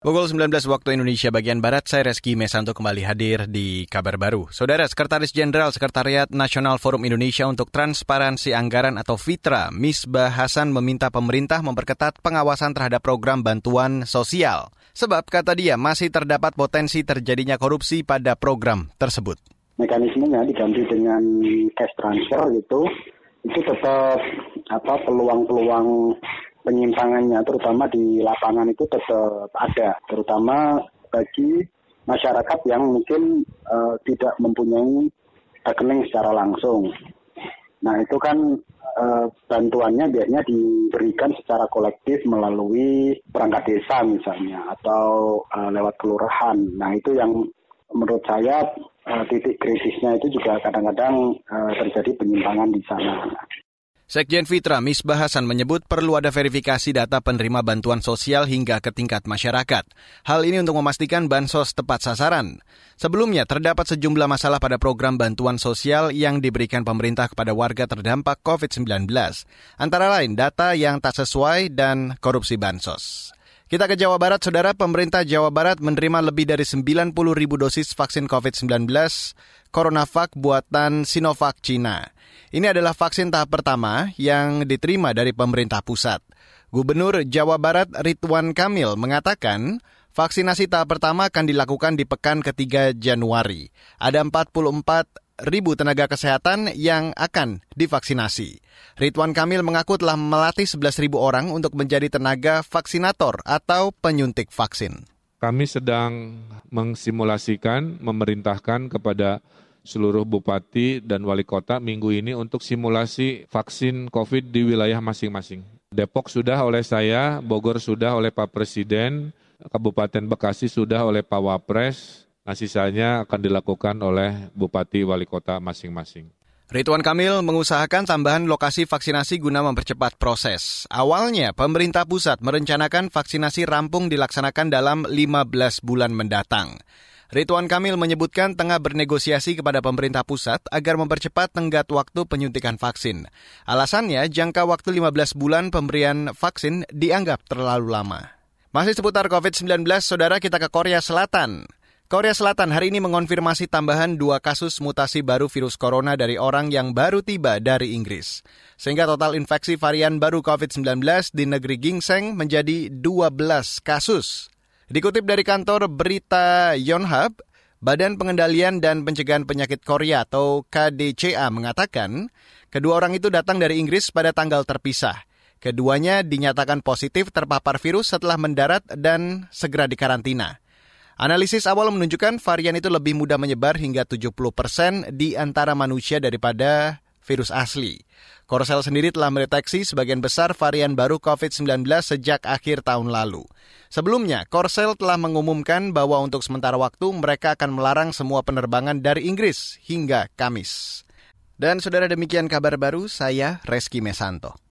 Pukul 19 waktu Indonesia bagian Barat, saya Reski Mesanto kembali hadir di kabar baru. Saudara Sekretaris Jenderal Sekretariat Nasional Forum Indonesia untuk Transparansi Anggaran atau FITRA, Misbah Hasan meminta pemerintah memperketat pengawasan terhadap program bantuan sosial. Sebab, kata dia, masih terdapat potensi terjadinya korupsi pada program tersebut. Mekanismenya diganti dengan cash transfer gitu, itu tetap apa peluang-peluang penyimpangannya terutama di lapangan itu tetap ada terutama bagi masyarakat yang mungkin uh, tidak mempunyai rekening secara langsung. Nah itu kan uh, bantuannya biasanya diberikan secara kolektif melalui perangkat desa misalnya atau uh, lewat kelurahan. Nah itu yang menurut saya titik krisisnya itu juga kadang-kadang terjadi penyimpangan di sana. Sekjen Fitra Misbah Hasan menyebut perlu ada verifikasi data penerima bantuan sosial hingga ke tingkat masyarakat. Hal ini untuk memastikan bansos tepat sasaran. Sebelumnya terdapat sejumlah masalah pada program bantuan sosial yang diberikan pemerintah kepada warga terdampak COVID-19. Antara lain data yang tak sesuai dan korupsi bansos. Kita ke Jawa Barat, Saudara. Pemerintah Jawa Barat menerima lebih dari 90 ribu dosis vaksin COVID-19 CoronaVac buatan Sinovac Cina. Ini adalah vaksin tahap pertama yang diterima dari pemerintah pusat. Gubernur Jawa Barat Ridwan Kamil mengatakan vaksinasi tahap pertama akan dilakukan di pekan ketiga Januari. Ada 44 ribu tenaga kesehatan yang akan divaksinasi. Ridwan Kamil mengaku telah melatih 11 ribu orang untuk menjadi tenaga vaksinator atau penyuntik vaksin. Kami sedang mengsimulasikan, memerintahkan kepada seluruh bupati dan wali kota minggu ini untuk simulasi vaksin COVID di wilayah masing-masing. Depok sudah oleh saya, Bogor sudah oleh Pak Presiden, Kabupaten Bekasi sudah oleh Pak Wapres, nah sisanya akan dilakukan oleh bupati wali kota masing-masing. Ridwan Kamil mengusahakan tambahan lokasi vaksinasi guna mempercepat proses. Awalnya, pemerintah pusat merencanakan vaksinasi rampung dilaksanakan dalam 15 bulan mendatang. Ridwan Kamil menyebutkan tengah bernegosiasi kepada pemerintah pusat agar mempercepat tenggat waktu penyuntikan vaksin. Alasannya, jangka waktu 15 bulan pemberian vaksin dianggap terlalu lama. Masih seputar COVID-19, saudara kita ke Korea Selatan. Korea Selatan hari ini mengonfirmasi tambahan dua kasus mutasi baru virus corona dari orang yang baru tiba dari Inggris. Sehingga total infeksi varian baru COVID-19 di negeri Gingseng menjadi 12 kasus. Dikutip dari kantor berita Yonhap, Badan Pengendalian dan Pencegahan Penyakit Korea atau KDCA mengatakan, kedua orang itu datang dari Inggris pada tanggal terpisah. Keduanya dinyatakan positif terpapar virus setelah mendarat dan segera dikarantina. Analisis awal menunjukkan varian itu lebih mudah menyebar hingga 70 persen di antara manusia daripada virus asli. Korsel sendiri telah mendeteksi sebagian besar varian baru COVID-19 sejak akhir tahun lalu. Sebelumnya, Korsel telah mengumumkan bahwa untuk sementara waktu mereka akan melarang semua penerbangan dari Inggris hingga Kamis. Dan saudara demikian kabar baru, saya Reski Mesanto.